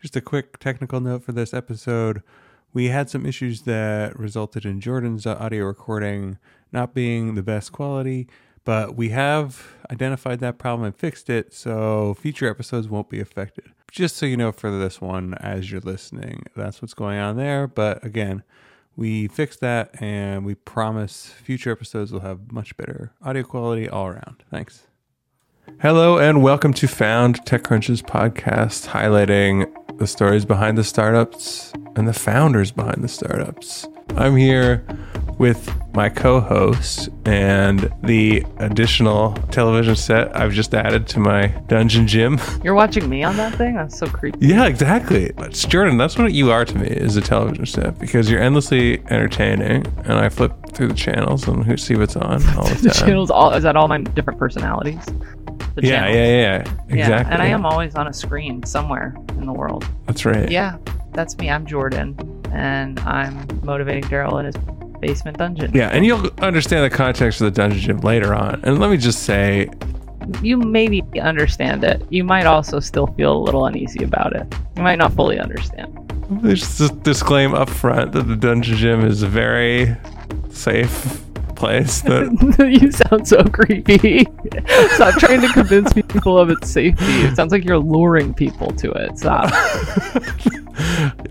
Just a quick technical note for this episode. We had some issues that resulted in Jordan's audio recording not being the best quality, but we have identified that problem and fixed it, so future episodes won't be affected. Just so you know for this one as you're listening, that's what's going on there. But again, we fixed that and we promise future episodes will have much better audio quality all around. Thanks. Hello and welcome to Found TechCrunch's podcast, highlighting the stories behind the startups and the founders behind the startups. I'm here with my co host and the additional television set I've just added to my dungeon gym. You're watching me on that thing? That's so creepy. Yeah, exactly. It's Jordan, that's what you are to me is a television set because you're endlessly entertaining and I flip through the channels and see what's on all the time. the channels all is that all my different personalities? The yeah, yeah, yeah, exactly. Yeah, and I am always on a screen somewhere in the world. That's right. Yeah, that's me. I'm Jordan, and I'm motivating Daryl in his basement dungeon. Yeah, and you'll understand the context of the dungeon gym later on. And let me just say, you maybe understand it. You might also still feel a little uneasy about it. You might not fully understand. There's just disclaim up front that the dungeon gym is a very safe place. That you sound so creepy. Stop trying to convince people of its safety. It sounds like you're luring people to it. Stop.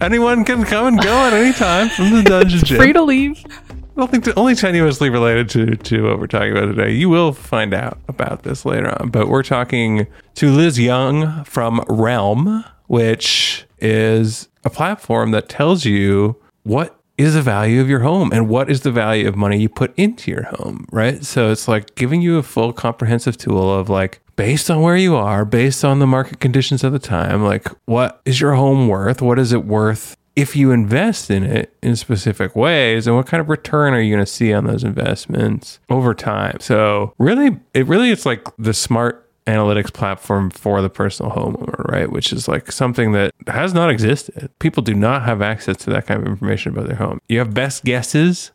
Anyone can come and go at any time from the dungeon gym. Free to leave. I don't think to, only tenuously related to, to what we're talking about today. You will find out about this later on. But we're talking to Liz Young from Realm, which is a platform that tells you what is the value of your home and what is the value of money you put into your home, right? So it's like giving you a full comprehensive tool of like, based on where you are, based on the market conditions of the time, like what is your home worth? What is it worth if you invest in it in specific ways and what kind of return are you going to see on those investments over time? So really, it really, it's like the smart analytics platform for the personal homeowner, right? Which is like something that has not existed. People do not have access to that kind of information about their home. You have best guesses,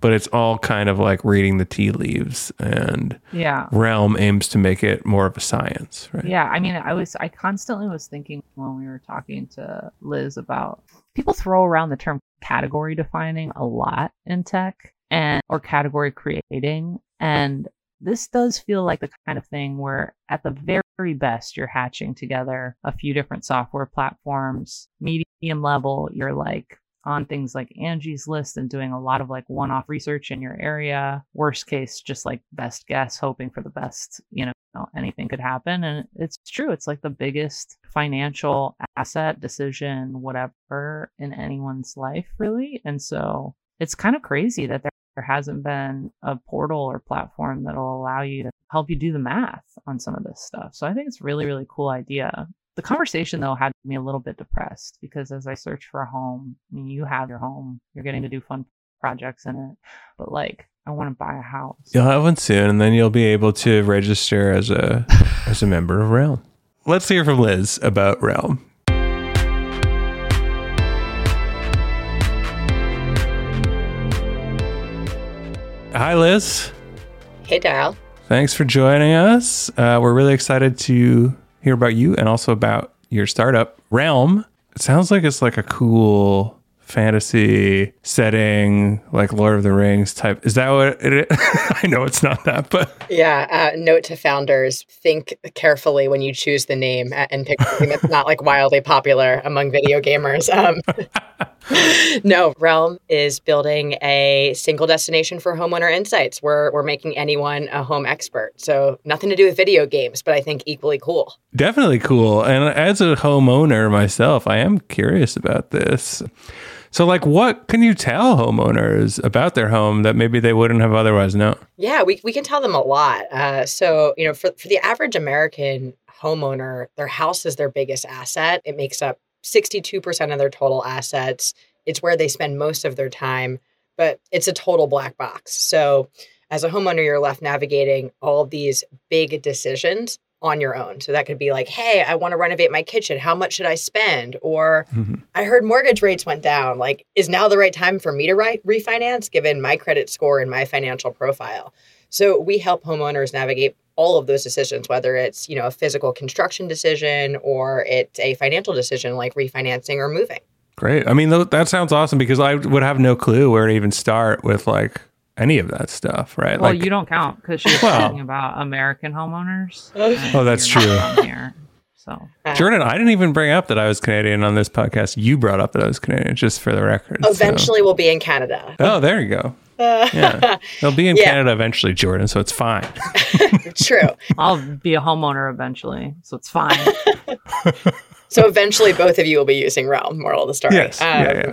but it's all kind of like reading the tea leaves and yeah realm aims to make it more of a science right yeah i mean i was i constantly was thinking when we were talking to liz about people throw around the term category defining a lot in tech and or category creating and this does feel like the kind of thing where, at the very best, you're hatching together a few different software platforms. Medium level, you're like on things like Angie's List and doing a lot of like one off research in your area. Worst case, just like best guess, hoping for the best, you know, anything could happen. And it's true. It's like the biggest financial asset decision, whatever, in anyone's life, really. And so it's kind of crazy that there hasn't been a portal or platform that'll allow you to help you do the math on some of this stuff. So I think it's really, really cool idea. The conversation though had me a little bit depressed because as I search for a home, I mean, you have your home, you're getting to do fun projects in it, but like I want to buy a house. You'll have one soon, and then you'll be able to register as a as a member of Realm. Let's hear from Liz about Realm. Hi, Liz. Hey, Daryl. Thanks for joining us. Uh, we're really excited to hear about you and also about your startup, Realm. It sounds like it's like a cool fantasy setting, like Lord of the Rings type. Is that what it is? I know it's not that, but yeah. Uh, note to founders: think carefully when you choose the name and pick something that's not like wildly popular among video gamers. Um, no, Realm is building a single destination for homeowner insights. We're we're making anyone a home expert. So nothing to do with video games, but I think equally cool. Definitely cool. And as a homeowner myself, I am curious about this. So, like, what can you tell homeowners about their home that maybe they wouldn't have otherwise known? Yeah, we, we can tell them a lot. Uh, so, you know, for, for the average American homeowner, their house is their biggest asset. It makes up 62% of their total assets. It's where they spend most of their time, but it's a total black box. So, as a homeowner, you're left navigating all these big decisions on your own. So that could be like, hey, I want to renovate my kitchen. How much should I spend? Or mm-hmm. I heard mortgage rates went down. Like, is now the right time for me to re- refinance given my credit score and my financial profile? So we help homeowners navigate all of those decisions, whether it's, you know, a physical construction decision or it's a financial decision like refinancing or moving. Great. I mean, th- that sounds awesome because I would have no clue where to even start with like any of that stuff, right? Well, like, you don't count because you're Well- talking about American homeowners. Oh, that's true. Here, so Uh, Jordan, I didn't even bring up that I was Canadian on this podcast. You brought up that I was Canadian, just for the record. so- Eventually, we'll be in Canada. Oh, there you go. Yeah. They'll be in Yeah. Canada eventually, Jordan, so it's fine. True. I'll be a homeowner eventually, so it's fine. So eventually, both of you will be using Realm. Moral of the story. Yes. Um, yeah. Yeah,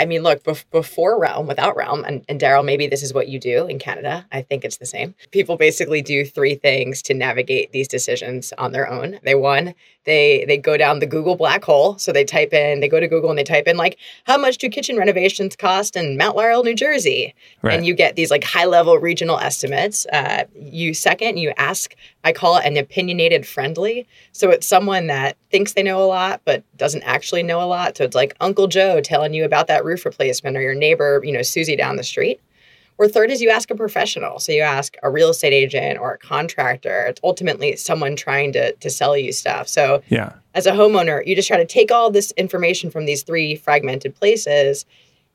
I mean, look, bef- before Realm, without Realm, and, and Daryl, maybe this is what you do in Canada. I think it's the same. People basically do three things to navigate these decisions on their own. They one, they they go down the Google black hole. So they type in, they go to Google and they type in like, how much do kitchen renovations cost in Mount Laurel, New Jersey? Right. And you get these like high level regional estimates. Uh, you second, you ask. I call it an opinionated friendly. So it's someone that thinks they know a lot but doesn't actually know a lot. So it's like Uncle Joe telling you about that roof replacement or your neighbor, you know, Susie down the street. Or third is you ask a professional. So you ask a real estate agent or a contractor. It's ultimately someone trying to to sell you stuff. So yeah. as a homeowner, you just try to take all this information from these three fragmented places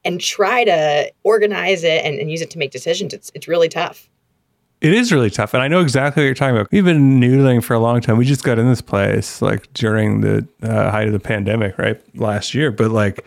and try to organize it and, and use it to make decisions. It's it's really tough. It is really tough. And I know exactly what you're talking about. We've been noodling for a long time. We just got in this place like during the uh, height of the pandemic, right? Last year. But like,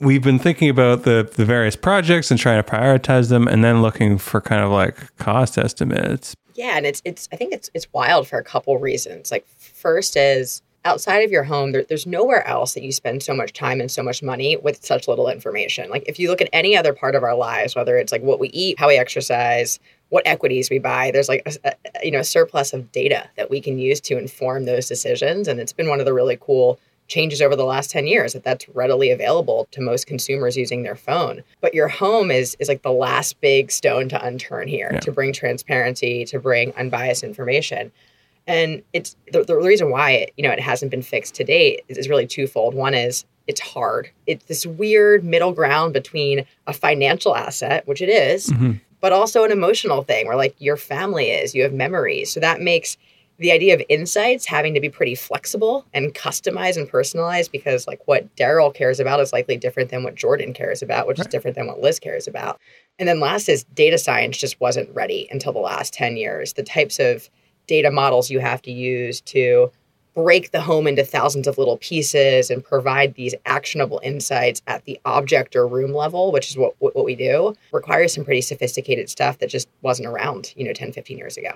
we've been thinking about the, the various projects and trying to prioritize them and then looking for kind of like cost estimates. Yeah, and it's it's I think it's it's wild for a couple reasons. Like first is outside of your home, there, there's nowhere else that you spend so much time and so much money with such little information. Like if you look at any other part of our lives, whether it's like what we eat, how we exercise, what equities we buy, there's like a, a- you know a surplus of data that we can use to inform those decisions, and it's been one of the really cool changes over the last 10 years that that's readily available to most consumers using their phone. But your home is is like the last big stone to unturn here Yeah. to bring transparency to bring unbiased information. And it's the, the reason why it you know it hasn't been fixed to date is, is really twofold. One is it's hard. It's this weird middle ground between a financial asset which it is, Mhm. but also an emotional thing where like your family is you have memories. So that makes the idea of insights having to be pretty flexible and customized and personalized because like what Daryl cares about is likely different than what Jordan cares about, which is different than what Liz cares about. And then last is data science just wasn't ready until the last 10 years. The types of data models you have to use to break the home into thousands of little pieces and provide these actionable insights at the object or room level, which is what, what, what we do, requires some pretty sophisticated stuff that just wasn't around, you know, 10, 15 years ago.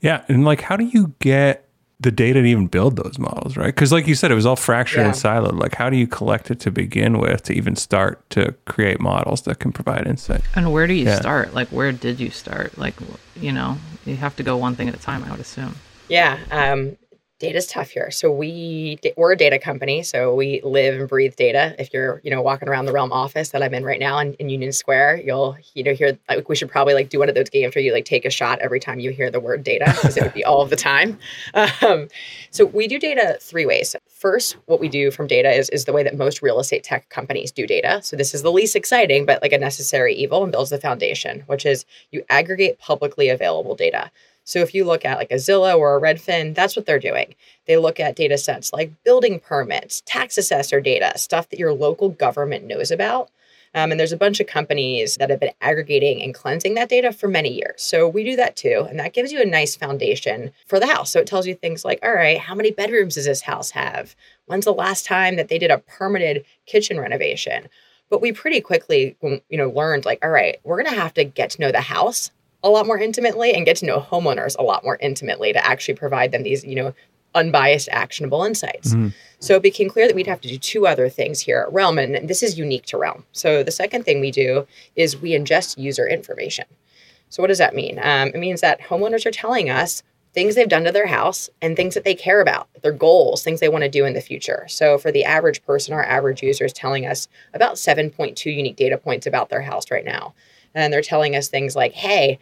Yeah. And like, how do you get the data to even build those models, right? Because, like you said, it was all fractured Yeah. and siloed. Like, how do you collect it to begin with to even start to create models that can provide insight? And where do you Yeah. start? Like, where did you start? Like, you know, you have to go one thing at a time, I would assume. Yeah, um, data's tough here. So we we're a data company, so we live and breathe data. If you're you know walking around the Realm office that I'm in right now in, in Union Square, you'll you know hear like we should probably like do one of those games where you like take a shot every time you hear the word data because it would be all the time. Um, so we do data three ways. First, what we do from data is is the way that most real estate tech companies do data. So this is the least exciting, but like a necessary evil and builds the foundation, which is you aggregate publicly available data. So if you look at like a Zillow or a Redfin, that's what they're doing. They look at data sets like building permits, tax assessor data, stuff that your local government knows about. Um, and there's a bunch of companies that have been aggregating and cleansing that data for many years. So we do that too. And that gives you a nice foundation for the house. So it tells you things like, all right, how many bedrooms does this house have? When's the last time that they did a permitted kitchen renovation? But we pretty quickly, you know, learned like, all right, we're going to have to get to know the house a lot more intimately and get to know homeowners a lot more intimately to actually provide them these, you know, unbiased, actionable insights. Mhm. So it became clear that we'd have to do two other things here at Realm, and this is unique to Realm. So the second thing we do is we ingest user information. So what does that mean? Um, it means that homeowners are telling us things they've done to their house and things that they care about, their goals, things they want to do in the future. So for the average person, our average user is telling us about 7.2 unique data points about their house right now. And they're telling us things like, hey,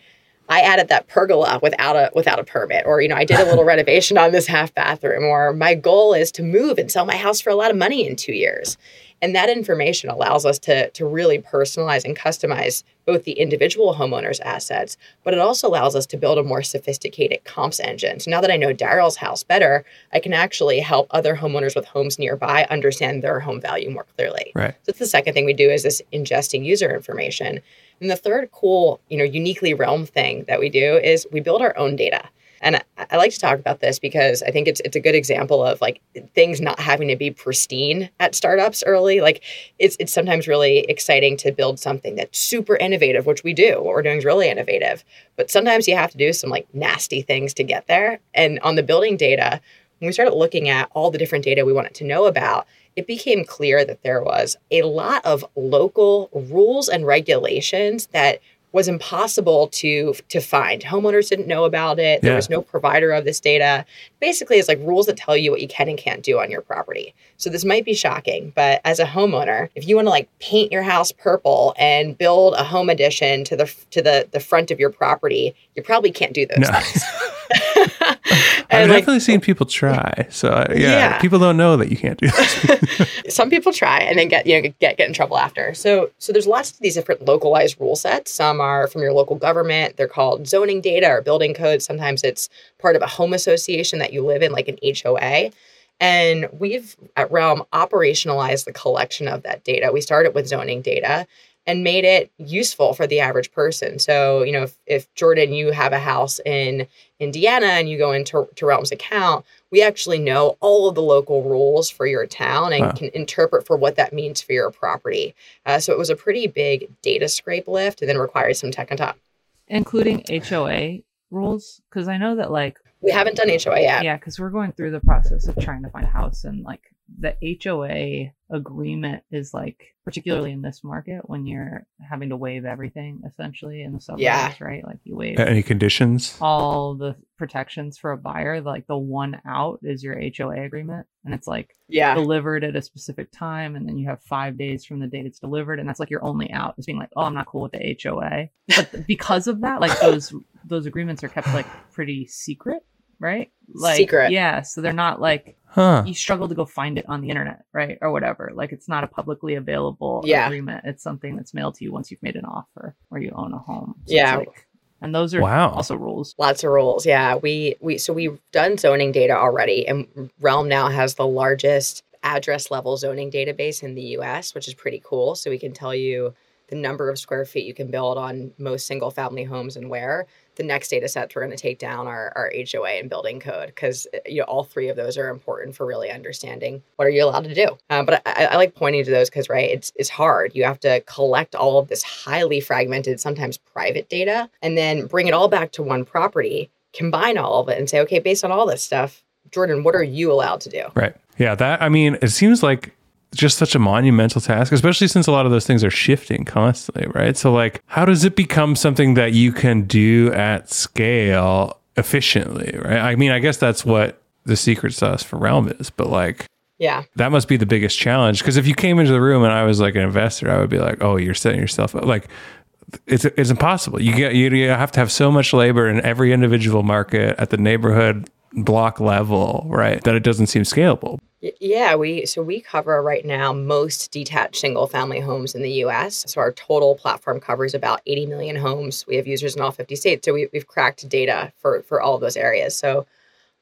I added that pergola without a without a permit, or you know, I did a little renovation on this half bathroom, or my goal is to move and sell my house for a lot of money in two years. And that information allows us to, to really personalize and customize both the individual homeowner's assets, but it also allows us to build a more sophisticated comps engine. So now that I know Daryl's house better, I can actually help other homeowners with homes nearby understand their home value more clearly. Right. So that's the second thing we do is this ingesting user information. And the third cool, you know, uniquely realm thing that we do is we build our own data. And I, I like to talk about this because I think it's it's a good example of like things not having to be pristine at startups early. Like it's it's sometimes really exciting to build something that's super innovative, which we do. What we're doing is really innovative. But sometimes you have to do some like nasty things to get there. And on the building data, when we started looking at all the different data we wanted to know about, it became clear that there was a lot of local rules and regulations that was impossible to to find. Homeowners didn't know about it. There Yeah. was no provider of this data. Basically, it's like rules that tell you what you can and can't do on your property. So this might be shocking, but as a homeowner, if you want to like paint your house purple and build a home addition to the to the the front of your property, you probably can't do those No. things. I've like, definitely seen people try. So uh, yeah, Yeah. people don't know that you can't do this. some people try and then get you know get get in trouble after. So so there's lots of these different localized rule sets. Some are from your local government. They're called zoning data or building codes. Sometimes it's part of a home association that you live in, like an HOA. And we've at Realm operationalized the collection of that data. We started with zoning data and made it useful for the average person. So, you know, if, if Jordan, you have a house in Indiana and you go into to Realm's account, we actually know all of the local rules for your town and Wow. can interpret for what that means for your property. Uh, so it was a pretty big data scrape lift and then required some tech on top. including HOA rules because I know that like We haven't done HOA yet. yeah, because we're going through the process of trying to find a house and like the HOA agreement is like particularly in this market when you're having to waive everything essentially in the suburbs, Yeah. right? Like you waive Any conditions? all the protections for a buyer. Like the one out is your HOA agreement, and it's like Yeah. delivered at a specific time, and then you have five days from the date it's delivered, and that's like your only out is being like, oh, I'm not cool with the HOA. But because of that, like those those agreements are kept like pretty secret, right? Like Secret. yeah, so they're not like Huh. you struggle to go find it on the internet, right, or whatever. Like it's not a publicly available Yeah. agreement. It's something that's mailed to you once you've made an offer or you own a home. So it's Yeah. like- and those are Wow. also rules. Lots of rules. Yeah. We we so we've done zoning data already and Realm now has the largest address level zoning database in the US, which is pretty cool. So we can tell you the number of square feet you can build on most single family homes and where. The next data sets we're going to take down are our HOA and building code because you know all three of those are important for really understanding what are you allowed to do. Uh, but I, I like pointing to those because right, it's it's hard. You have to collect all of this highly fragmented, sometimes private data, and then bring it all back to one property, combine all of it, and say, okay, based on all this stuff, Jordan, what are you allowed to do? Right. Yeah. That, I mean, it seems like just such a monumental task, especially since a lot of those things are shifting constantly, right? So, like, how does it become something that you can do at scale efficiently, right? I mean, I guess that's what the secret sauce for Realm is, but like, Yeah. that must be the biggest challenge. Because if you came into the room and I was like an investor, I would be like, "Oh, you're setting yourself up." Like, it's it's impossible. You get you, you have to have so much labor in every individual market at the neighborhood block level, right? That it doesn't seem scalable. Yeah, we so we cover right now most detached single family homes in the US. So our total platform covers about 80 million homes. We have users in all 50 states. So we, we've cracked data for for all of those areas. So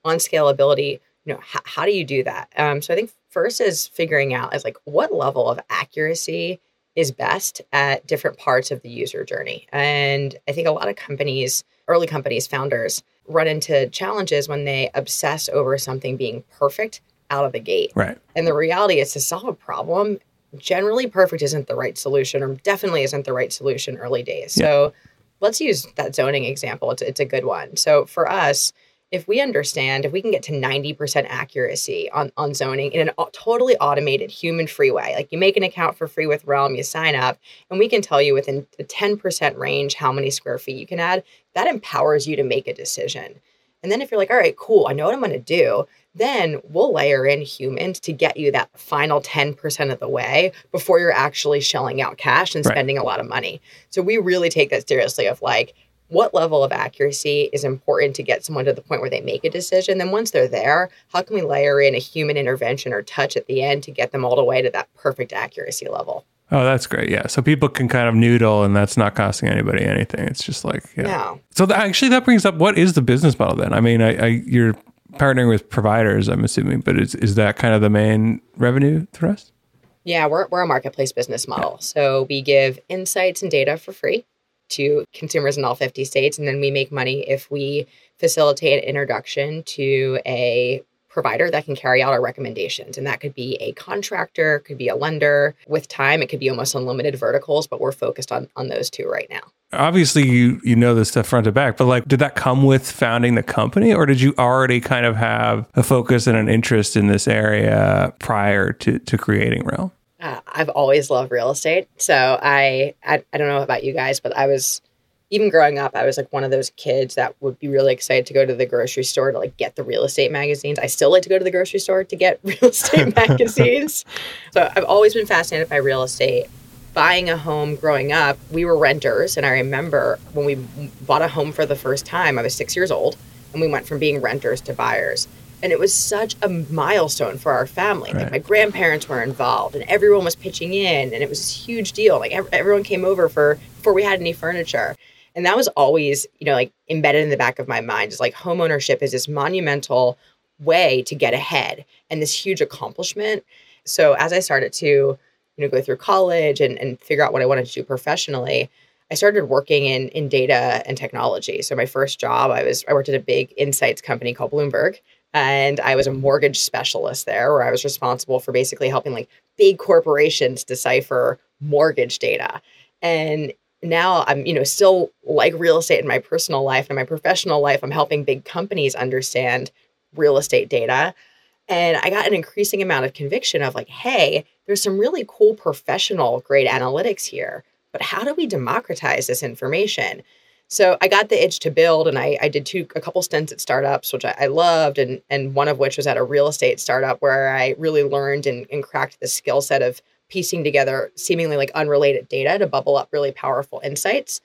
on scalability, you know, h- how do you do that? Um, so I think first is figuring out is like what level of accuracy is best at different parts of the user journey. And I think a lot of companies, early companies, founders run into challenges when they obsess over something being perfect out of the gate. Right. And the reality is to solve a problem, generally perfect isn't the right solution or definitely isn't the right solution early days. Yeah. So let's use that zoning example. It's, it's a good one. So for us, if we understand, if we can get to 90% accuracy on, on zoning in a totally automated human free way, like you make an account for free with Realm, you sign up, and we can tell you within the 10% range how many square feet you can add, that empowers you to make a decision. And then if you're like, all right, cool, I know what I'm going to do, then we'll layer in humans to get you that final 10% of the way before you're actually shelling out cash and Right. spending a lot of money. So we really take that seriously of like, what level of accuracy is important to get someone to the point where they make a decision. Then once they're there, how can we layer in a human intervention or touch at the end to get them all the way to that perfect accuracy level? Oh, that's great. Yeah. So people can kind of noodle and that's not costing anybody anything. It's just like, yeah. No. So th- actually, that brings up what is the business model then? I mean, I, I you're partnering with providers, I'm assuming, but is, is that kind of the main revenue thrust? Yeah, we're, we're a marketplace business model. So we give insights and data for free to consumers in all 50 states. And then we make money if we facilitate an introduction to a provider that can carry out our recommendations. And that could be a contractor, could be a lender. With time, it could be almost unlimited verticals, but we're focused on, on those two right now. Obviously, you you know this stuff front to back, but like, did that come with founding the company, or did you already kind of have a focus and an interest in this area prior to to creating Realm? Uh, I've always loved real estate, so I, I I don't know about you guys, but I was even growing up, I was like one of those kids that would be really excited to go to the grocery store to like get the real estate magazines. I still like to go to the grocery store to get real estate magazines. So I've always been fascinated by real estate. Buying a home growing up, we were renters. And I remember when we bought a home for the first time, I was six years old, and we went from being renters to buyers. And it was such a milestone for our family. Right. Like my grandparents were involved, and everyone was pitching in, and it was a huge deal. Like everyone came over for before we had any furniture. And that was always, you know, like embedded in the back of my mind is like home ownership is this monumental way to get ahead and this huge accomplishment. So as I started to, you know, go through college and, and figure out what I wanted to do professionally, I started working in in data and technology. So my first job, I was I worked at a big insights company called Bloomberg. And I was a mortgage specialist there where I was responsible for basically helping like big corporations decipher mortgage data. And now I'm, you know, still like real estate in my personal life and my professional life. I'm helping big companies understand real estate data. And I got an increasing amount of conviction of like, hey, there's some really cool professional grade analytics here, but how do we democratize this information? So I got the itch to build, and I, I did two a couple stints at startups, which I, I, loved, and and one of which was at a real estate startup where I really learned and, and cracked the skill set of piecing together seemingly like unrelated data to bubble up really powerful insights.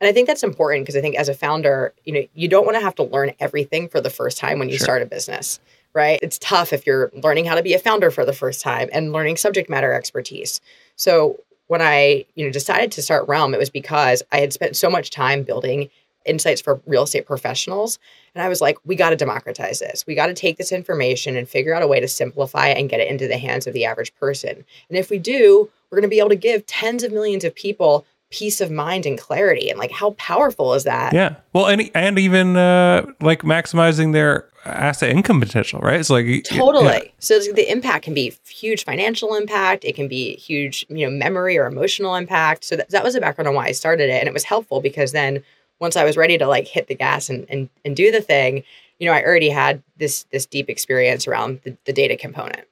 And I think that's important because I think as a founder, you know, you don't want to have to learn everything for the first time when you Sure. start a business, right? It's tough if you're learning how to be a founder for the first time and learning subject matter expertise. So when I, you know, decided to start Realm, it was because I had spent so much time building insights for real estate professionals. And I was like, we got to democratize this. We got to take this information and figure out a way to simplify it and get it into the hands of the average person. And if we do, we're going to be able to give tens of millions of people peace of mind and clarity. And like, how powerful is that? Yeah. Well, and and even uh, like maximizing their asset income potential, right? It's like Totally. yeah. So the impact can be huge financial impact. It can be huge, you know, memory or emotional impact. So that, that was the background on why I started it. And it was helpful because then once I was ready to like hit the gas and, and, and do the thing, you know, I already had this this deep experience around the, the data component.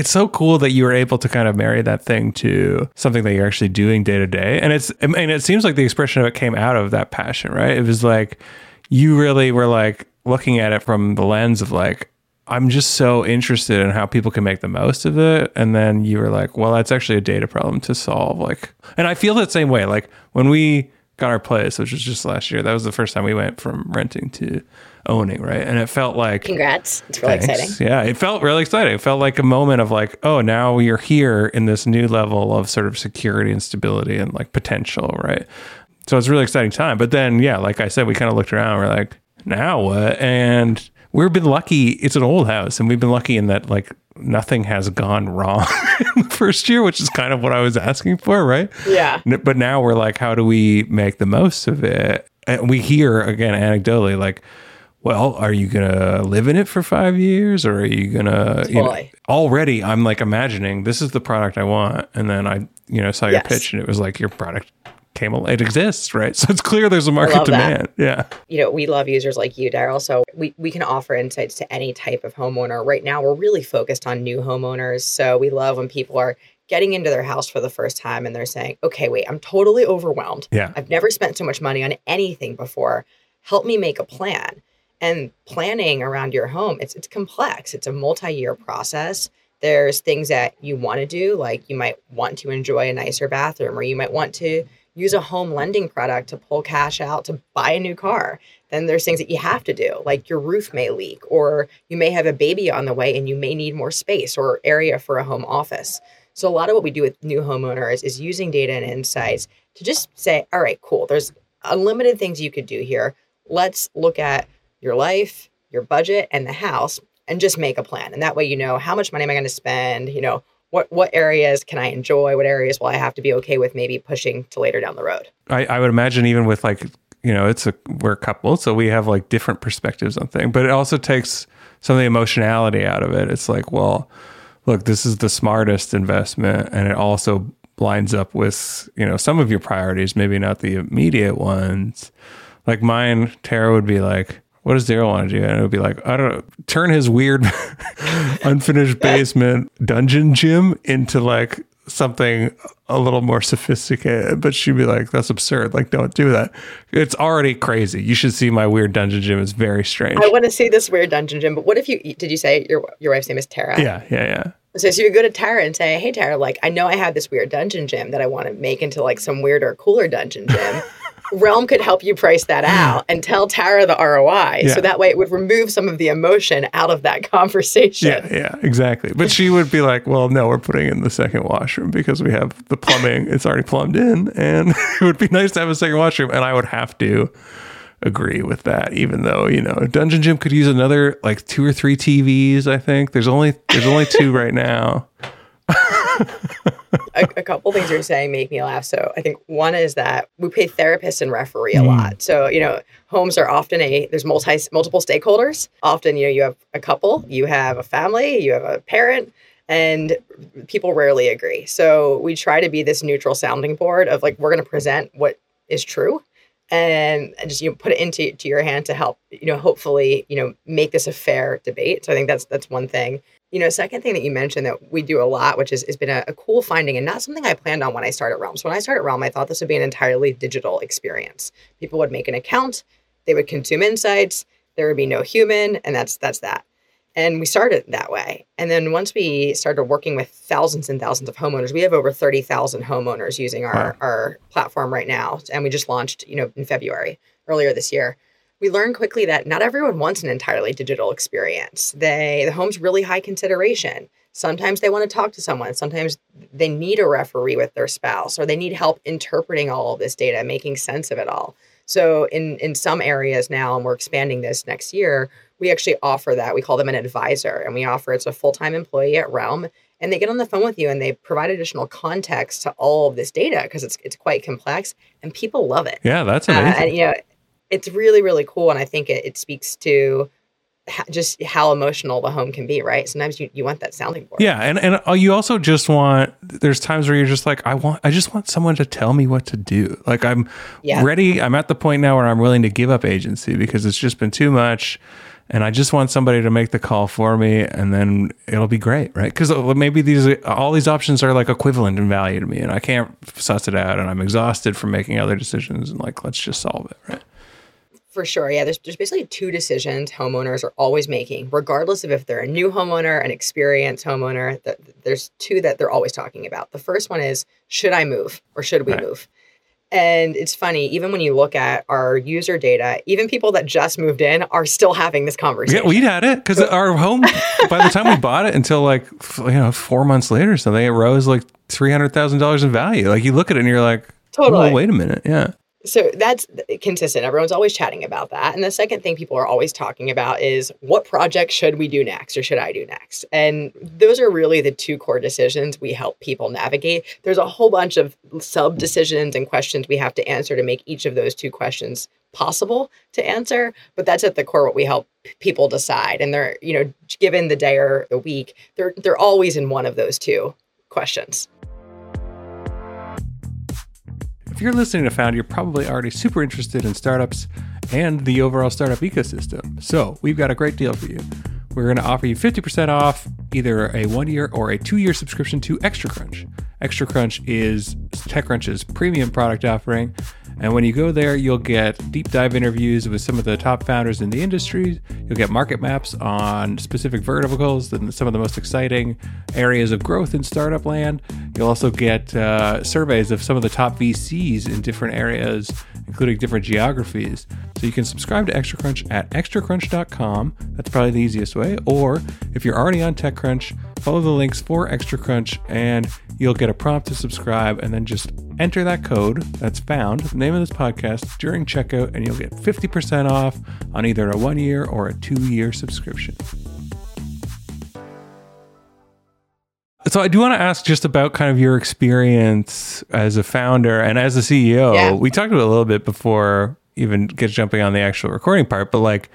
It's so cool that you were able to kind of marry that thing to something that you're actually doing day to day. And it's, mean, it seems like the expression of it came out of that passion, right? It was like you really were like looking at it from the lens of like, I'm just so interested in how people can make the most of it. And then you were like, well, that's actually a data problem to solve. Like, and I feel that same way. Like when we got our place, which was just last year, that was the first time we went from renting to owning, right? And it felt like, Congrats. It's really Thanks. exciting. Yeah, it felt really exciting. It felt like a moment of like, oh, now you're here in this new level of sort of security and stability and like potential, right? So it's a really exciting time. But then, yeah, like I said, we kind of looked around. We're like, now what? And we've been lucky. It's an old house, and we've been lucky in that like nothing has gone wrong in the first year, which is kind of what I was asking for, right? Yeah. But now we're like, how do we make the most of it? And we hear again anecdotally, like, well, are you gonna live in it for five years, or are you gonna? You know, already, I'm like imagining this is the product I want, and then I, you know, saw your Yes. pitch, and it was like your product came. al- It exists, right? So it's clear there's a market love that. demand. Yeah, you know, we love users like you, Daryl. So we, we can offer insights to any type of homeowner. Right now, we're really focused on new homeowners. So we love when people are getting into their house for the first time and they're saying, okay, wait, I'm totally overwhelmed. yeah, I've never spent so much money on anything before. Help me make a plan. And planning around your home, it's it's complex. It's a multi-year process. There's things that you want to do, like you might want to enjoy a nicer bathroom, or you might want to, use a home lending product to pull cash out to buy a new car. Then there's things that you have to do, like your roof may leak, or you may have a baby on the way and you may need more space or area for a home office. So a lot of what we do with new homeowners is using data and insights to just say, all right, cool, there's unlimited things you could do here. Let's look at your life, your budget, and the house and just make a plan. And that way you know how much money am I going to spend, you know, what what areas can I enjoy? What areas will I have to be okay with maybe pushing to later down the road? I, I would imagine even with like you know it's a we're a couple, so we have like different perspectives on things, but it also takes some of the emotionality out of it. It's like, well, look, this is the smartest investment, and it also lines up with you know some of your priorities, maybe not the immediate ones. Like mine, Tara would be like, what does Daryl want to do? And it would be like, I don't know, turn his weird unfinished basement dungeon gym into like something a little more sophisticated. But she'd be like, that's absurd. Like, don't do that. It's already crazy. You should see my weird dungeon gym. It's very strange. I want to see this weird dungeon gym. But what if you did you say your your wife's name is Tara? Yeah, yeah, yeah. So, so you go to Tara and say, "Hey, Tara, like I know I have this weird dungeon gym that I want to make into like some weirder, cooler dungeon gym. Realm could help you price that out and tell Tara the ROI. Yeah. So that way it would remove some of the emotion out of that conversation. Yeah, yeah, exactly. But she would be like, "Well, no, we're putting in the second washroom because we have the plumbing; it's already plumbed in, and it would be nice to have a second washroom." And I would have to agree with that, even though you know, Dungeon Gym could use another like two or three TVs. I think there's only there's only two right now. a, a couple things you're saying make me laugh. So I think one is that we pay therapists and referee a Mm. lot. So you know, homes are often a there's multi multiple stakeholders. Often you know you have a couple, you have a family, you have a parent, and people rarely agree. So we try to be this neutral sounding board of like we're going to present what is true. And just you know, put it into to your hand to help you know hopefully you know make this a fair debate. So I think that's that's one thing. You know, second thing that you mentioned that we do a lot, which is, has been a, a cool finding and not something I planned on when I started Realm. So when I started Realm, I thought this would be an entirely digital experience. People would make an account, they would consume insights, there would be no human, and that's that's that. And we started that way. And then once we started working with thousands and thousands of homeowners, we have over 30,000 homeowners using our, Wow. our platform right now. And we just launched, you know, in February, earlier this year we learned quickly that not everyone wants an entirely digital experience. They the home's really high consideration. Sometimes they want to talk to someone. Sometimes they need a referee with their spouse or they need help interpreting all of this data, making sense of it all. So in in some areas now, and we're expanding this next year, we actually offer that. We call them an advisor, and we offer it's a full-time employee at Realm. And they get on the phone with you and they provide additional context to all of this data because it's it's quite complex and people love it. Yeah, that's Uh, amazing. and you know, it's really really cool, and I think it, it speaks to ha- just how emotional the home can be. Right? Sometimes you, you want that sounding board. Yeah, and and uh, you also just want. There's times where you're just like, I want. I just want someone to tell me what to do. Like I'm Yeah. ready. I'm at the point now where I'm willing to give up agency because it's just been too much, and I just want somebody to make the call for me, and then it'll be great, right? Because maybe these all these options are like equivalent in value to me, and I can't suss it out, and I'm exhausted from making other decisions, and like let's just solve it, right? For sure. Yeah, there's, there's basically two decisions homeowners are always making, regardless of if they're a new homeowner, an experienced homeowner. Th- there's two that they're always talking about. The first one is should I move or should we Right. move? And it's funny, even when you look at our user data, even people that just moved in are still having this conversation. Yeah, we had it because our home, by the time we bought it, until like you know four months later, or something, it rose like three hundred thousand dollars in value. Like you look at it and you're like, oh, Totally. oh, wait a minute, yeah, So that's consistent. Everyone's always chatting about that. And the second thing people are always talking about is what project should we do next or should I do next? And those are really the two core decisions we help people navigate. There's a whole bunch of sub decisions and questions we have to answer to make each of those two questions possible to answer, but that's at the core what we help people decide. And they're, you know, given the day or the week, they're they're always in one of those two questions. If you're listening to Found, you're probably already super interested in startups and the overall startup ecosystem. So we've got a great deal for you. We're going to offer you 50% off either a one year or a two year subscription to Extra Crunch. Extra Crunch is TechCrunch's premium product offering. And when you go there, you'll get deep dive interviews with some of the top founders in the industry. You'll get market maps on specific verticals and some of the most exciting areas of growth in startup land. You'll also get uh, surveys of some of the top VCs in different areas, including different geographies. So you can subscribe to Extra Crunch at extracrunch.com. That's probably the easiest way. Or if you're already on TechCrunch, follow the links for Extra Crunch and you'll get a prompt to subscribe and then just enter that code that's found, the name of this podcast, during checkout, and you'll get 50% off on either a one year or a two year subscription. So I do want to ask just about kind of your experience as a founder and as a CEO. Yeah. We talked about it a little bit before even get jumping on the actual recording part, but like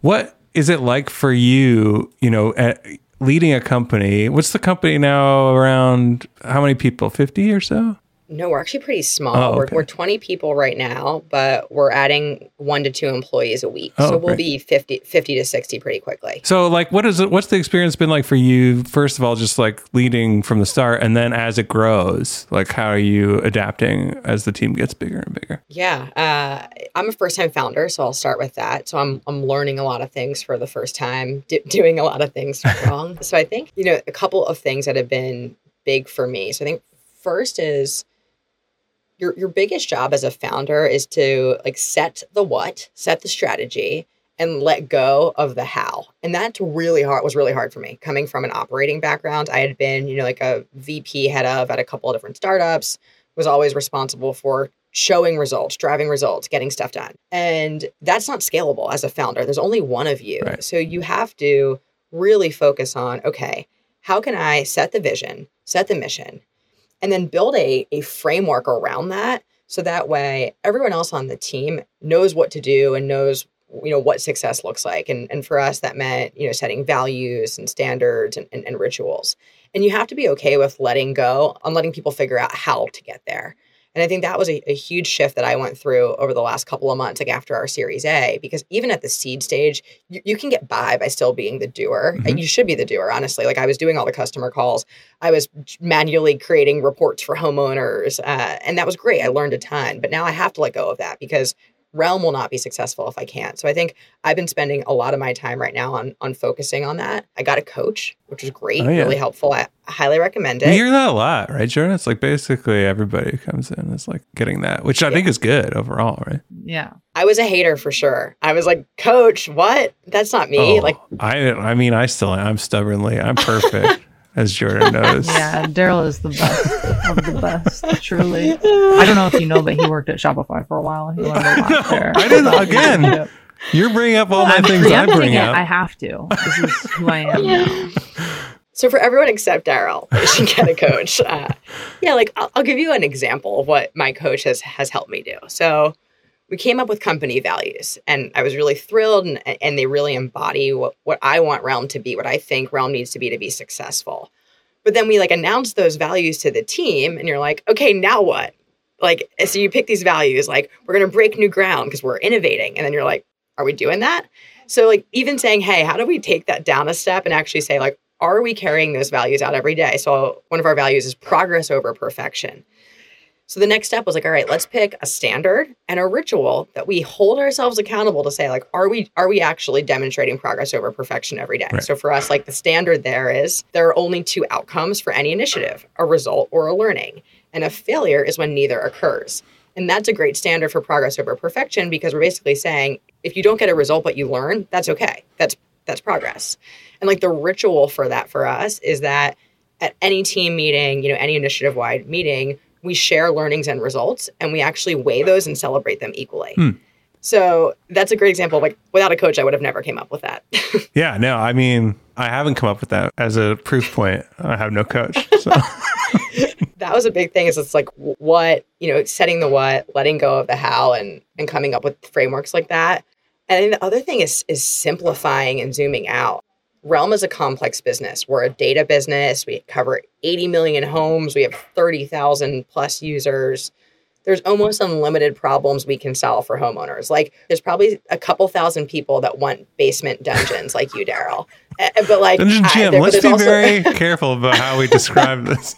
what is it like for you, you know, at leading a company? What's the company now around how many people? 50 or so? No, we're actually pretty small. Oh, we're, we're 20 people right now, but we're adding one to two employees a week. Oh, so we'll great. be 50, 50 to 60 pretty quickly. So like what is it what's the experience been like for you first of all just like leading from the start and then as it grows like how are you adapting as the team gets bigger and bigger? Yeah, uh, I'm a first time founder, so I'll start with that. So I'm I'm learning a lot of things for the first time, d- doing a lot of things wrong. so I think you know a couple of things that have been big for me. So I think first is your your biggest job as a founder is to like set the what, set the strategy, and let go of the how. And that's really hard was really hard for me. Coming from an operating background, I had been, you know, like a VP head of at a couple of different startups, was always responsible for showing results, driving results, getting stuff done. And that's not scalable as a founder. There's only one of you. Right. So you have to really focus on, okay, how can I set the vision, set the mission, and then build a, a framework around that so that way everyone else on the team knows what to do and knows you know what success looks like. And, and for us that meant you know setting values and standards and, and, and rituals. And you have to be okay with letting go on letting people figure out how to get there and i think that was a, a huge shift that i went through over the last couple of months like after our series a because even at the seed stage you, you can get by by still being the doer Mhm. and you should be the doer honestly like i was doing all the customer calls I was manually creating reports for homeowners, uh, and that was great. I learned a ton, but now I have to let go of that because Realm will not be successful if I can't. So I think I've been spending a lot of my time right now on on focusing on that. I got a coach, which was great, Oh, yeah. really helpful. I highly recommend it. You it. hear that a lot, right, Jordan? It's like basically everybody who comes in is like getting that, which I think is good overall, right? Yeah. I was a hater for sure. I was like, Coach, what? That's not me. Oh, Like, I I mean I still I'm stubbornly. I'm perfect, as Jordan knows. Yeah. Daryl is the best of the best, truly. I don't know if you know, but he worked at Shopify for a while. He learned a lot there. I didn't- again, You're bringing up all my I'm things I preempting bring up. I have to. This is who I am now. So for everyone except Daryl, you should get a coach. Uh, yeah, like I'll, I'll give you an example of what my coach has has helped me do. So we came up with company values, and I was really thrilled, and, and they really embody what what I want Realm to be, what I think Realm needs to be to be successful. But then we like announced those values to the team, and you're like, okay, now what? Like, eh, so you pick these values, like we're gonna break new ground because we're innovating, and then you're like, are we doing that? So like even saying, hey, how do we take that down a step and actually say like, are we carrying those values out every day? So one of our values is progress over perfection. So the next step was like, all right, let's pick a standard and a ritual that we hold ourselves accountable to say, like, are we are we actually demonstrating progress over perfection every day? Right. So for us, like the standard there is there are only two outcomes for any initiative, a result or a learning. And a failure is when neither occurs. And that's a great standard for progress over perfection because we're basically saying if you don't get a result but you learn, that's okay. That's that's progress. And like the ritual for that for us is that at any team meeting, you know, any initiative wide meeting, we share learnings and results and we actually weigh those and celebrate them equally. Hmm. So that's a great example. Like without a coach, I would have never came up with that. Yeah, no, I mean, I haven't come up with that as a proof point. I have no coach. So that was a big thing is it's like what you know setting the what letting go of the how and and coming up with frameworks like that and then the other thing is is simplifying and zooming out realm is a complex business. We're a data business. We cover 80 million homes. We have 30000 plus users. There's almost unlimited problems we can solve for homeowners. Like there's probably a couple thousand people that want basement dungeons like you daryl. Eh, but like Dungeon I- gym, there- let's be also- very careful about how we describe this.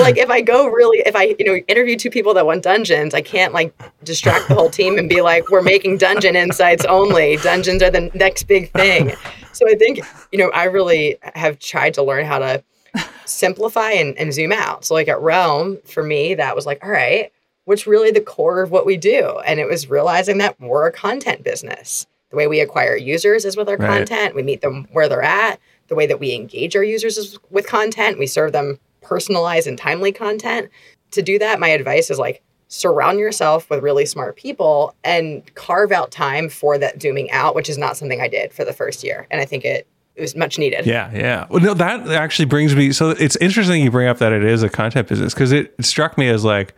Like if I go really, if I you know interview two people that want dungeons, I can't like distract the whole team and be like, we're making dungeon insights only. Dungeons are the next big thing. So I think you know I really have tried to learn how to simplify and, and zoom out. So, like at Realm, for me, that was like, all right, what's really the core of what we do? And it was realizing that we're a content business. The way we acquire users is with our Right. content. We meet them where they're at. The way that we engage our users is with content. We serve them personalized and timely content. To do that, my advice is like surround yourself with really smart people and carve out time for that zooming out, which is not something I did for the first year. And I think it, it was much needed. Yeah, yeah. Well, no, that actually brings me. So it's interesting you bring up that it is a content business because it, it struck me as like,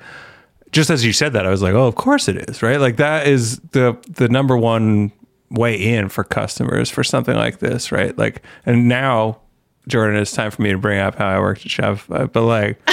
just as you said that, I was like, oh, of course it is, right? Like that is the the number one way in for customers for something like this, right? Like, and now, Jordan, it's time for me to bring up how I worked at Shopify, but like.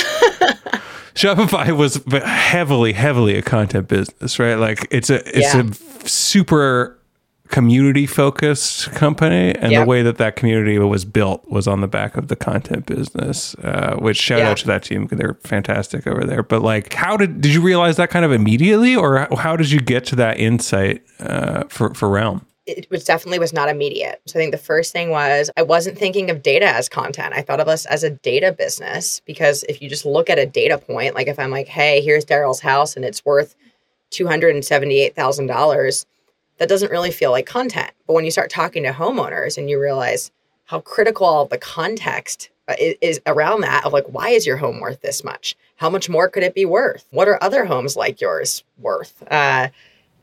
Shopify was heavily, heavily a content business, right? Like it's a it's Yeah. a super community focused company, and Yep. the way that that community was built was on the back of the content business. Uh, which shout Yeah. out to that team; because they're fantastic over there. But like, how did did you realize that kind of immediately, or how did you get to that insight uh, for for Realm? It was definitely was not immediate. So I think the first thing was I wasn't thinking of data as content. I thought of us as a data business because if you just look at a data point, like if I'm like, hey, here's Darrell's house and it's worth two hundred and seventy-eight thousand dollars, that doesn't really feel like content. But when you start talking to homeowners and you realize how critical the context uh, i- is around that of like why is your home worth this much how much more could it be worth what are other homes like yours worth uh,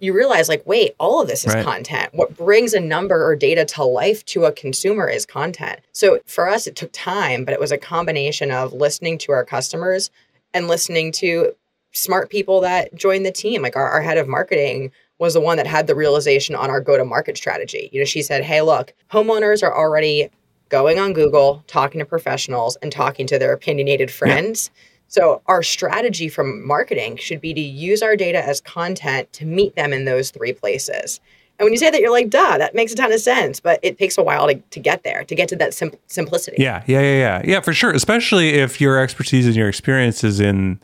you realize like wait all of this is Right. content. What brings a number or data to life to a consumer is content. So for us it took time but it was a combination of listening to our customers and listening to smart people that joined the team. Like our, our head of marketing was the one that had the realization on our go to market strategy. You know she said hey look homeowners are already going on google talking to professionals and talking to their opinionated friends so our strategy from marketing should be to use our data as content to meet them in those three places. And when you say that, you're like, duh, that makes a ton of sense. But it takes a while to, to get there, to get to that sim- simplicity. Yeah, yeah, yeah, yeah, yeah, for sure. Especially if your expertise and your experience is in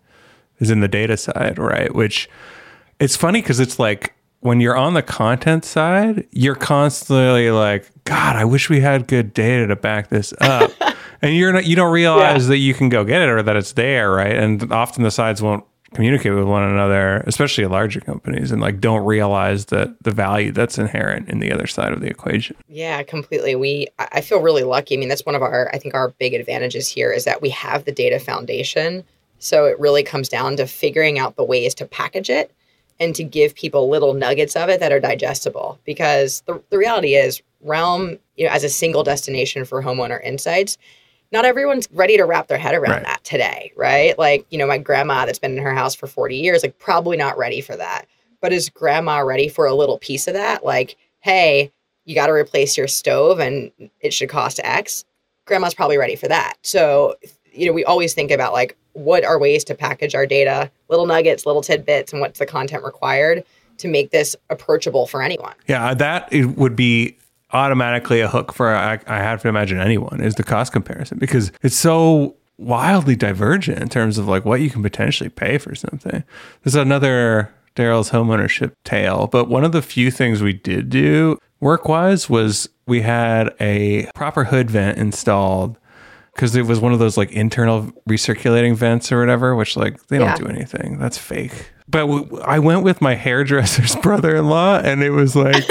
is in the data side, right? Which it's funny because it's like when you're on the content side, you're constantly like, God, I wish we had good data to back this up, and you're not, you don't realize that you can go get it or that it's there, right? And often the sides won't communicate with one another, especially larger companies, and like don't realize that the value that's inherent in the other side of the equation. Yeah, completely. We I I feel really lucky. I mean, that's one of our I think our big advantages here is that we have the data foundation. So it really comes down to figuring out the ways to package it and to give people little nuggets of it that are digestible. Because the, the reality is Realm, you know, as a single destination for homeowner insights, not everyone's ready to wrap their head around Right. that today, right? Like, you know, my grandma that's been in her house for 40 years, like probably not ready for that. But is grandma ready for a little piece of that? Like, hey, you got to replace your stove and it should cost X. Grandma's probably ready for that. So, you know, we always think about like what are ways to package our data, little nuggets, little tidbits, and what's the content required to make this approachable for anyone. Yeah, that it would be automatically a hook for I, I have to imagine anyone is the cost comparison because it's so wildly divergent in terms of like what you can potentially pay for something. There's another Darrell's homeownership tale, but one of the few things we did do work wise was we had a proper hood vent installed because it was one of those like internal recirculating vents or whatever, which like they don't do anything. That's fake. But w- I went with my hairdresser's brother-in-law, and it was like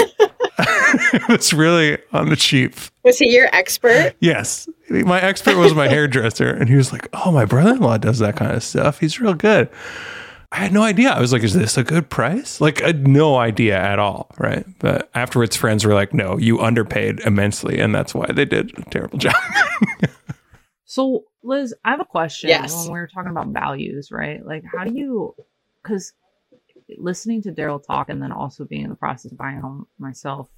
it was really on the cheap. Was he your expert? Yes, my expert was my hairdresser, and he was like, "Oh, my brother-in-law does that kind of stuff. He's real good." I had no idea. I was like, "Is this a good price?" Like, I had no idea at all, right? But afterwards, friends were like, "No, you underpaid immensely, and that's why they did a terrible job." So, Liz, I have a question. Yes. When we were talking about values, right? Like, how do you, because listening to Darrell talk and then also being in the process of buying a home myself,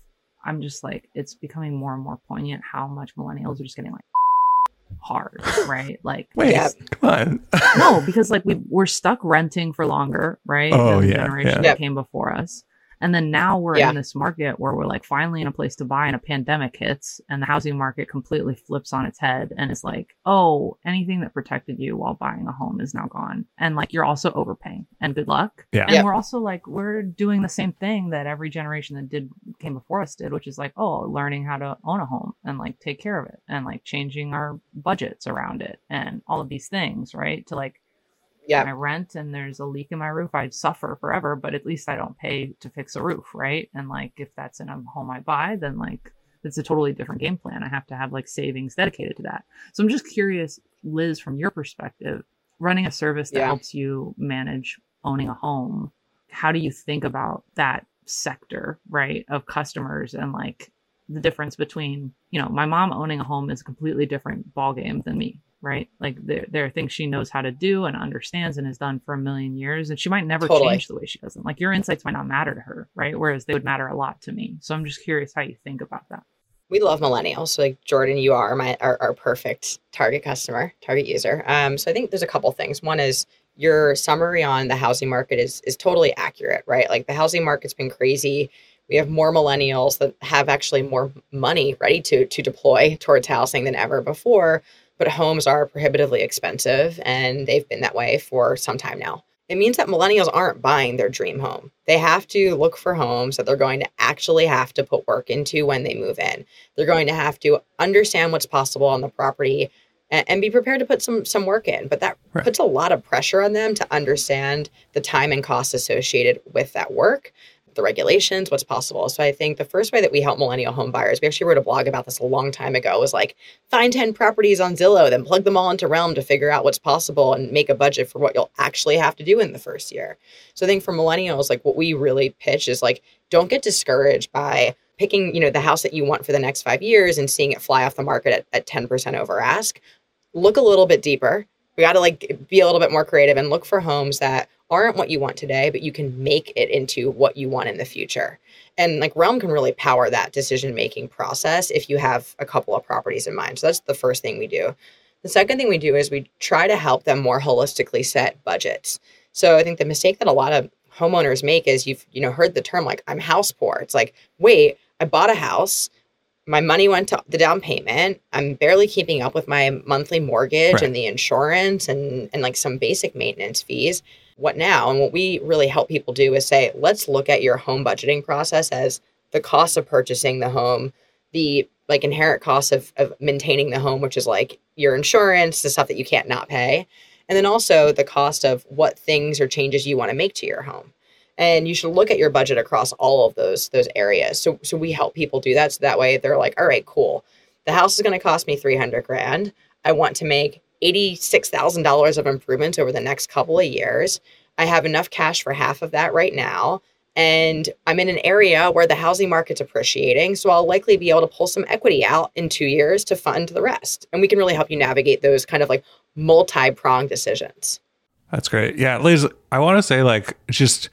I'm just like, it's becoming more and more poignant how much millennials are just getting like hard, right? Like, Wait, Yeah. come on. no, because like we we're stuck renting for longer, right? Oh, than the yeah, generation yeah. that Yep. came before us. And then now we're Yeah. in this market where we're like finally in a place to buy and a pandemic hits and the housing market completely flips on its head and it's like, oh, anything that protected you while buying a home is now gone. And like you're also overpaying and good luck. Yeah. And Yep. we're also like, we're doing the same thing that every generation that did came before us did, which is like, oh, learning how to own a home and like take care of it and like changing our budgets around it and all of these things, right? To like Yeah. I rent and there's a leak in my roof, I'd suffer forever, but at least I don't pay to fix a roof, right? And like if that's in a home I buy, then like it's a totally different game plan. I have to have like savings dedicated to that. So I'm just curious, Liz, from your perspective, running a service that Yeah. helps you manage owning a home, how do you think about that sector, right, of customers and like the difference between, you know, my mom owning a home is a completely different ballgame than me, right? Like there, there are things she knows how to do and understands and has done for a million years, and she might never Totally. change the way she does them. Like your insights might not matter to her, right? Whereas they would matter a lot to me. So I'm just curious how you think about that. we love millennials. So like Jordan, you are my our, our perfect target customer, target user. Um, so I think there's a couple things. One is your summary on the housing market is is totally accurate, right? Like the housing market's been crazy. We have more millennials that have actually more money ready to to deploy towards housing than ever before. But homes are prohibitively expensive, and they've been that way for some time now. It means that millennials aren't buying their dream home. They have to look for homes that they're going to actually have to put work into when they move in. They're going to have to understand what's possible on the property and, and be prepared to put some some work in. But that Right. puts a lot of pressure on them to understand the time and costs associated with that work, the regulations, what's possible. So I think the first way that we help millennial home buyers, we actually wrote a blog about this a long time ago, was like find 10 properties on Zillow, then plug them all into Realm to figure out what's possible and make a budget for what you'll actually have to do in the first year. So I think for millennials, like what we really pitch is like, don't get discouraged by picking, you know, the house that you want for the next five years and seeing it fly off the market at, at 10% over ask. Look a little bit deeper. We got to like be a little bit more creative and look for homes that aren't what you want today, but you can make it into what you want in the future. And like Realm can really power that decision making process if you have a couple of properties in mind. So that's the first thing we do. The second thing we do is we try to help them more holistically set budgets. So I think the mistake that a lot of homeowners make is you've you know heard the term like I'm house poor. It's like, wait, I bought a house, my money went to the down payment. I'm barely keeping up with my monthly mortgage Right. and the insurance and and like some basic maintenance fees. What now? And what we really help people do is say, let's look at your home budgeting process as the cost of purchasing the home, the like inherent cost of, of maintaining the home, which is like your insurance, the stuff that you can't not pay, and then also the cost of what things or changes you want to make to your home. And you should look at your budget across all of those those areas. So so we help people do that. So that way they're like, all right, cool. The house is going to cost me 300 grand. I want to make $86,000 of improvements over the next couple of years. I have enough cash for half of that right now. And I'm in an area where the housing market's appreciating. So I'll likely be able to pull some equity out in two years to fund the rest. And we can really help you navigate those kind of like multi pronged decisions. That's great. Yeah, Liz, I want to say like just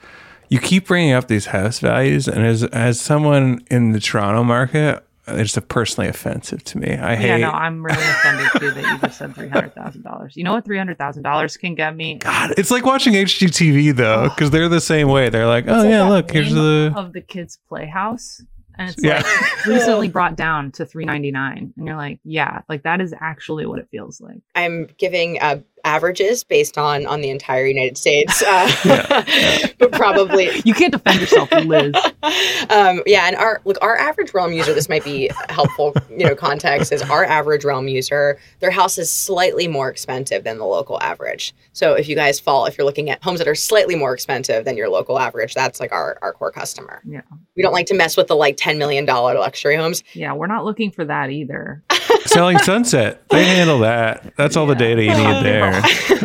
you keep bringing up these house values, and as as someone in the Toronto market, it's just personally offensive to me. I hate. Yeah, no, I'm really offended too that you just said three hundred thousand dollars. You know what three hundred thousand dollars can get me? God, it's like watching HGTV though, because they're the same way. They're like, oh It's yeah, that look, here's the of the kids' playhouse, and it's Yeah. like recently brought down to three ninety nine, and you're like, yeah, like that is actually what it feels like. I'm giving uh, averages based on on the entire United States, uh, but probably You can't defend yourself, Liz. um, yeah, and our look, our average realm user. This might be helpful, you know, context is our average realm user. Their house is slightly more expensive than the local average. So if you guys fall, if you're looking at homes that are slightly more expensive than your local average, that's like our our core customer. Yeah. We don't like to mess with the like ten million dollar luxury homes. Yeah, we're not looking for that either. Selling sunset. They handle that. That's all the data you need there.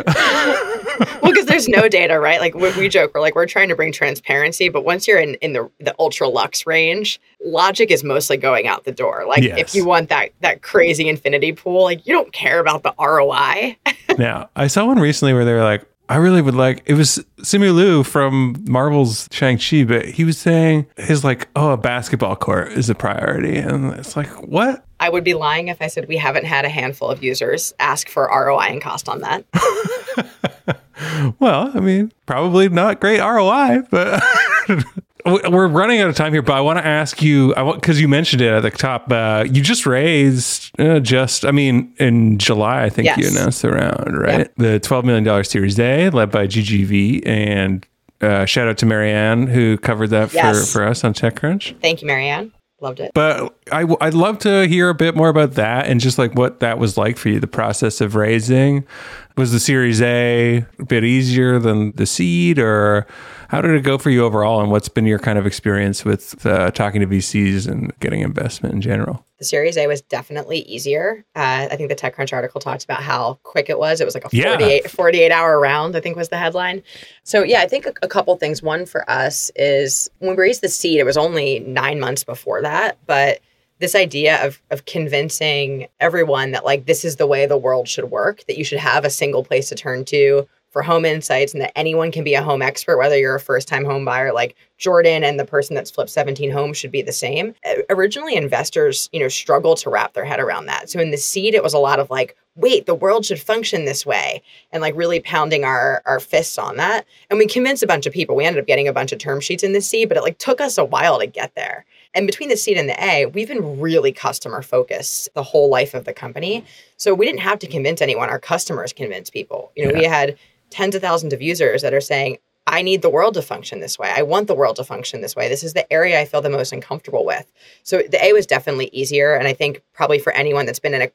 well, because there's no data, right? Like we, we joke, we're like we're trying to bring transparency, but once you're in in the the ultra lux range, logic is mostly going out the door. Like Yes. if you want that that crazy infinity pool, like you don't care about the ROI. Now, I saw one recently where they were like, I really would like it was Simu Liu from Marvel's Shang-Chi, but he was saying his like, oh, a basketball court is a priority. And it's like, what? I would be lying if I said we haven't had a handful of users ask for ROI and cost on that. Well, I mean, probably not great ROI, but we're running out of time here, but I want to ask you, I want because you mentioned it at the top. Uh, you just raised uh, just, I mean, in July, I think you announced the round, right? The twelve million dollars Series A, led by GGV, and uh, shout out to Mary Ann who covered that for for us on TechCrunch. Thank you, Mary Ann. Loved it. But I, I'd love to hear a bit more about that and just like what that was like for you, the process of raising. Was the Series A a bit easier than the seed, or how did it go for you overall? And what's been your kind of experience with uh, talking to VCs and getting investment in general? The Series A was definitely easier. Uh, I think the TechCrunch article talked about how quick it was. It was like a Yeah. 48, 48 hour round, I think was the headline. So, yeah, I think a, a couple things. One for us is when we raised the seed, it was only nine months before that. But this idea of, of convincing everyone that, like, this is the way the world should work, that you should have a single place to turn to for home insights and that anyone can be a home expert, whether you're a first time home buyer like Jordan and the person that's flipped 17 homes should be the same. Originally, investors, you know, struggle to wrap their head around that. So in the seed, it was a lot of like, wait, the world should function this way and like really pounding our, our fists on that. And we convinced a bunch of people. We ended up getting a bunch of term sheets in the seed, but it like took us a while to get there. And between the seed and the A, we've been really customer focused the whole life of the company. Mm-hmm. So we didn't have to convince anyone. Our customers convinced people. You know, we had tens of thousands of users that are saying, I need the world to function this way. I want the world to function this way. This is the area I feel the most uncomfortable with. So the A was definitely easier. And I think probably for anyone that's been in a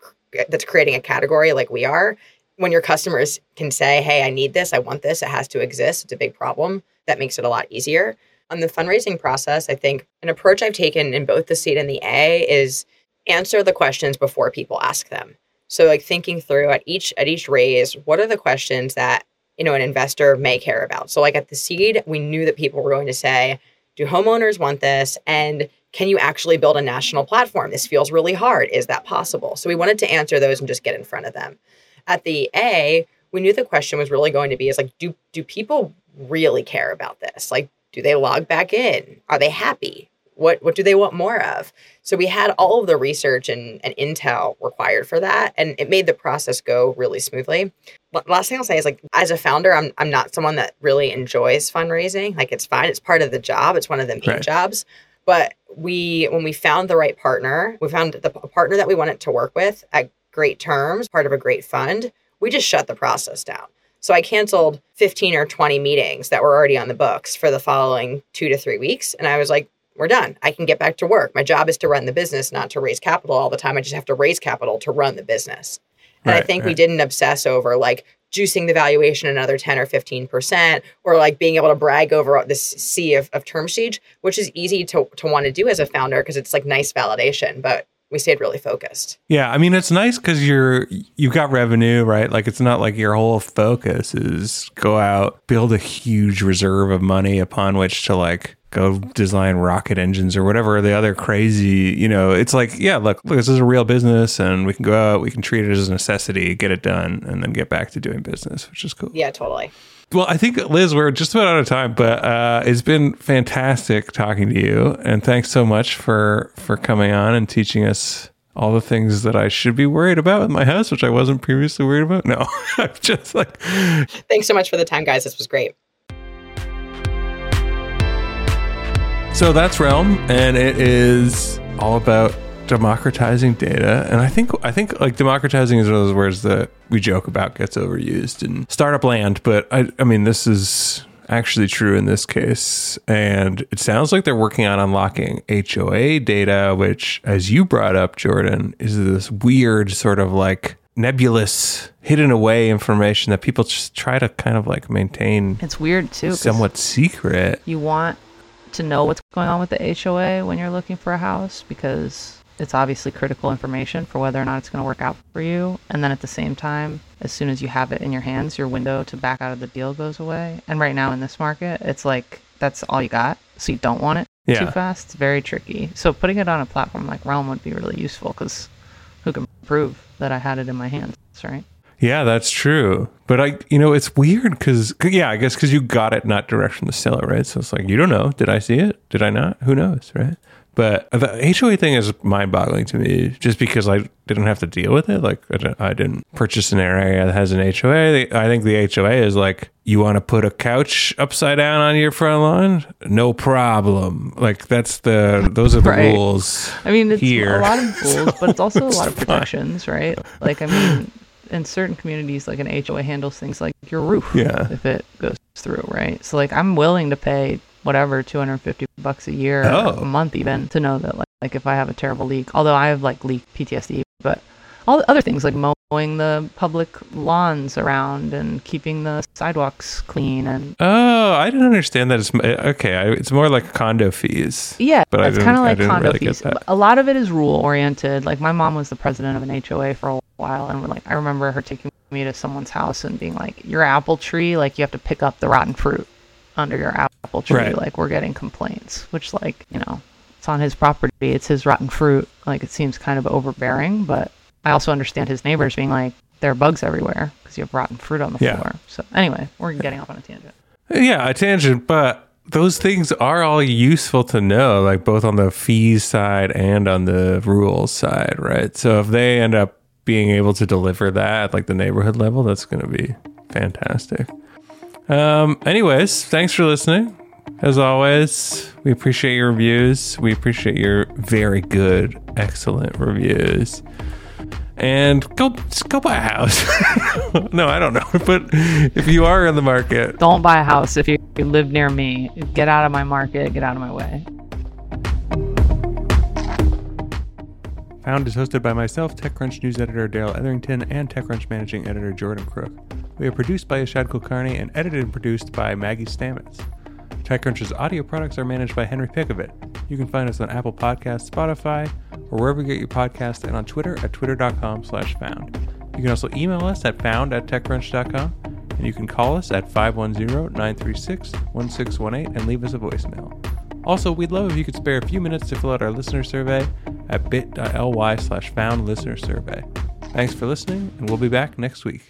that's creating a category like we are, when your customers can say, Hey, I need this, I want this, it has to exist, it's a big problem, that makes it a lot easier. On the fundraising process, I think an approach I've taken in both the seed and the A is answer the questions before people ask them. So like thinking through at each at each raise, what are the questions that you know an investor may care about? So like at the seed, we knew that people were going to say, do homeowners want this and can you actually build a national platform? This feels really hard. Is that possible? So we wanted to answer those and just get in front of them. At the A, we knew the question was really going to be is like do do people really care about this? Like do they log back in? Are they happy? What what do they want more of? So we had all of the research and, and intel required for that, and it made the process go really smoothly. But last thing I'll say is like as a founder, I'm I'm not someone that really enjoys fundraising. Like it's fine, it's part of the job, it's one of the main Right. jobs. But we when we found the right partner, we found the partner that we wanted to work with at great terms, part of a great fund. We just shut the process down. So I canceled 15 or 20 meetings that were already on the books for the following two to three weeks. And I was like, we're done. I can get back to work. My job is to run the business, not to raise capital all the time. I just have to raise capital to run the business. And I Right, think we didn't obsess over like juicing the valuation another 10 or 15% or like being able to brag over this sea of, of term sheet, which is easy to, to want to do as a founder because it's like nice validation. But we stayed really focused. Yeah, I mean it's nice because you're you've got revenue, right? Like it's not like your whole focus is go out build a huge reserve of money upon which to like go design rocket engines or whatever the other crazy, you know. It's like yeah, look, look, this is a real business, and we can go out, we can treat it as a necessity, get it done, and then get back to doing business, which is cool. Yeah, totally. Well, I think Liz, we're just about out of time, but uh, it's been fantastic talking to you, and thanks so much for for coming on and teaching us all the things that I should be worried about with my house, which I wasn't previously worried about. No, I'm just like, Thanks so much for the time, guys. This was great. so that's Realm, and it is all about democratizing data. And I think I think like democratizing is one of those words that we joke about gets overused in startup land, but I I mean this is actually true in this case. And it sounds like they're working on unlocking HOA data, which as you brought up, Jordan, is this weird sort of like nebulous hidden away information that people just try to kind of like maintain It's weird too somewhat secret. You want to know what's going on with the HOA when you're looking for a house because it's obviously critical information for whether or not it's going to work out for you. And then at the same time, as soon as you have it in your hands, your window to back out of the deal goes away. And right now in this market, it's like that's all you got. So you don't want it Yeah. too fast. It's very tricky. So putting it on a platform like Realm would be really useful because who can prove that I had it in my hands, right? Yeah, that's true. But I, you know, it's weird because, yeah, I guess because you got it not direct from the seller, right? So it's like, you don't know. Did I see it? Did I not? Who knows, right? But the HOA thing is mind boggling to me just because I didn't have to deal with it. Like, I didn't, purchase an area that has an HOA. I think the HOA is like, you want to put a couch upside down on your front lawn? No problem. Like, that's the, those are the Right. rules. I mean, it's here. a lot of rules, but it's also a lot of It's protections, right? Like, I mean, in certain communities, like an HOA handles things like your roof, Yeah. if it goes through, right? So, like, I'm willing to pay whatever 250 bucks a year, Oh. a month even, to know that, like, like if I have a terrible leak, although I have like leak PTSD, but all the other things like mowing the public lawns around and keeping the sidewalks clean and Oh, I didn't understand that. It's eh, okay. I, it's more like condo fees. Yeah, But it's kind of like condo really fees. A lot of it is rule oriented. Like my mom was the president of an HOA for a while, and like I remember her taking me to someone's house and being like, "Your apple tree, like you have to pick up the rotten fruit under your apple tree. Right. Like we're getting complaints." Which, like you know, it's on his property. It's his rotten fruit. Like it seems kind of overbearing, but I also understand his neighbors being like, "There are bugs everywhere because you have rotten fruit on the Yeah. floor." So anyway, we're getting off on a tangent. Yeah, a tangent, but those things are all useful to know, like both on the fees side and on the rules side, right? So if they end up being able to deliver that at like the neighborhood level, that's going to be fantastic. Um, anyways, thanks for listening. As always, we appreciate your reviews. We appreciate your very good, excellent reviews. And go go buy a house. no, I don't know. But if you are in the market, Don't buy a house if you live near me. Get out of my market. Get out of my way. Found is hosted by myself, TechCrunch news editor Darrell Etherington, and TechCrunch managing editor Jordan Crook. We are produced by Yashad Kulkarni and edited and produced by Maggie Stamets. TechCrunch's audio products are managed by Henry Pickavet. You can find us on Apple Podcasts, Spotify, or wherever you get your podcasts, and on Twitter at twitter.com slash found. You can also email us at found at techcrunch.com, and you can call us at 510-936-1618 and leave us a voicemail. Also, we'd love if you could spare a few minutes to fill out our listener survey at bit.ly slash found listener survey. Thanks for listening, and we'll be back next week.